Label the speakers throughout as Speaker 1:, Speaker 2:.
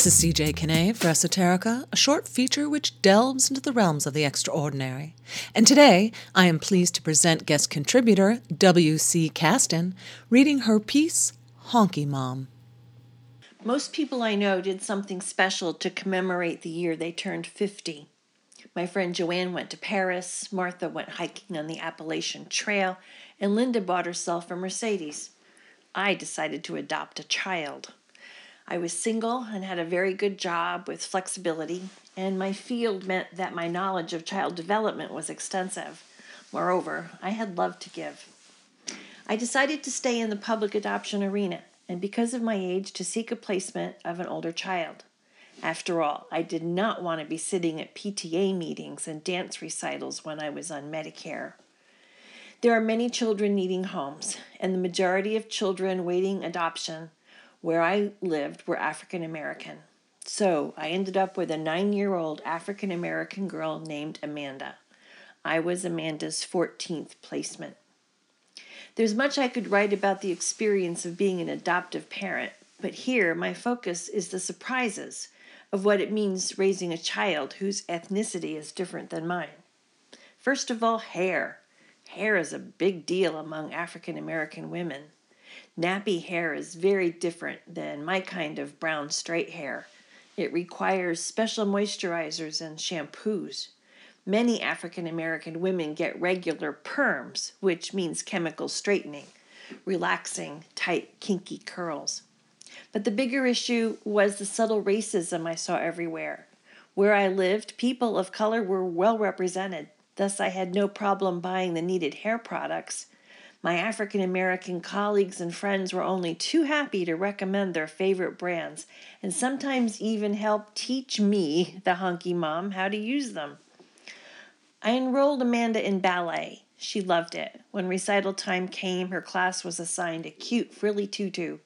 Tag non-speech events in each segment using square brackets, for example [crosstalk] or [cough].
Speaker 1: This is CJ Kinney for Esoterica, a short feature which delves into the realms of the extraordinary. And today, I am pleased to present guest contributor W.C. Caston reading her piece, Honky Mom.
Speaker 2: Most people I know did something special to commemorate the year they turned 50. My friend Joanne went to Paris, Martha went hiking on the Appalachian Trail, and Linda bought herself a Mercedes. I decided to adopt a child. I was single and had a very good job with flexibility, and my field meant that my knowledge of child development was extensive. Moreover, I had love to give. I decided to stay in the public adoption arena, and because of my age, to seek a placement of an older child. After all, I did not want to be sitting at PTA meetings and dance recitals when I was on Medicare. There are many children needing homes, and the majority of children waiting adoption where I lived were African American. So I ended up with a nine year old African American girl named Amanda. I was Amanda's 14th placement. There's much I could write about the experience of being an adoptive parent, but here my focus is the surprises of what it means raising a child whose ethnicity is different than mine. First of all, hair. Hair is a big deal among African American women. Nappy hair is very different than my kind of brown straight hair. It requires special moisturizers and shampoos. Many African American women get regular perms, which means chemical straightening, relaxing, tight, kinky curls. But the bigger issue was the subtle racism I saw everywhere. Where I lived, people of color were well represented, thus, I had no problem buying the needed hair products. My African American colleagues and friends were only too happy to recommend their favorite brands and sometimes even help teach me, [laughs] the honky mom, how to use them. I enrolled Amanda in ballet. She loved it. When recital time came, her class was assigned a cute frilly tutu.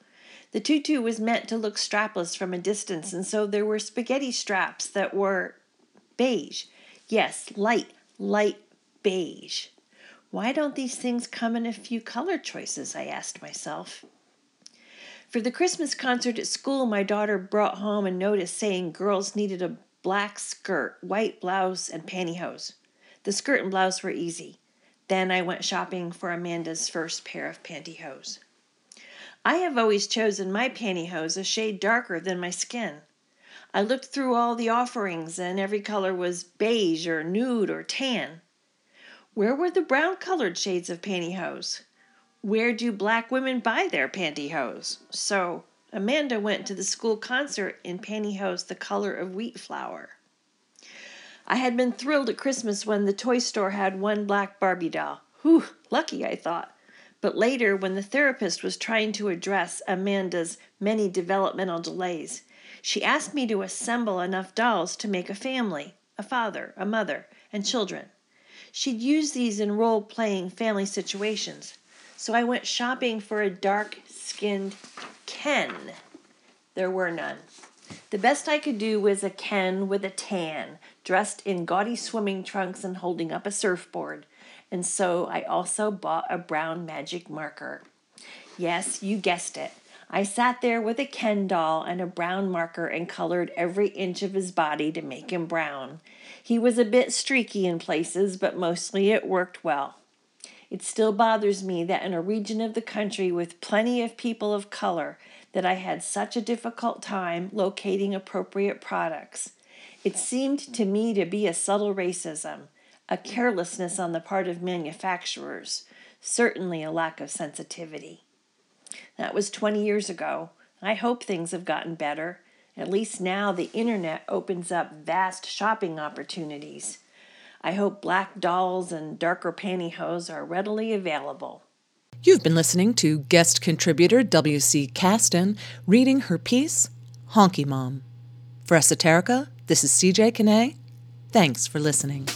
Speaker 2: The tutu was meant to look strapless from a distance, and so there were spaghetti straps that were beige. Yes, light, light beige. Why don't these things come in a few color choices? I asked myself. For the Christmas concert at school, my daughter brought home a notice saying girls needed a black skirt, white blouse, and pantyhose. The skirt and blouse were easy. Then I went shopping for Amanda's first pair of pantyhose. I have always chosen my pantyhose a shade darker than my skin. I looked through all the offerings, and every color was beige or nude or tan. Where were the brown colored shades of pantyhose? Where do black women buy their pantyhose? So Amanda went to the school concert in pantyhose the color of wheat flour. I had been thrilled at Christmas when the toy store had one black Barbie doll. Whew, lucky, I thought. But later, when the therapist was trying to address Amanda's many developmental delays, she asked me to assemble enough dolls to make a family a father, a mother, and children. She'd use these in role playing family situations. So I went shopping for a dark skinned Ken. There were none. The best I could do was a Ken with a tan, dressed in gaudy swimming trunks and holding up a surfboard. And so I also bought a brown magic marker. Yes, you guessed it. I sat there with a Ken doll and a brown marker and colored every inch of his body to make him brown. He was a bit streaky in places, but mostly it worked well. It still bothers me that in a region of the country with plenty of people of color that I had such a difficult time locating appropriate products. It seemed to me to be a subtle racism, a carelessness on the part of manufacturers, certainly a lack of sensitivity. That was 20 years ago. I hope things have gotten better. At least now the internet opens up vast shopping opportunities. I hope black dolls and darker pantyhose are readily available.
Speaker 1: You've been listening to guest contributor W.C. Caston reading her piece, Honky Mom. For Esoterica, this is CJ Kinney. Thanks for listening.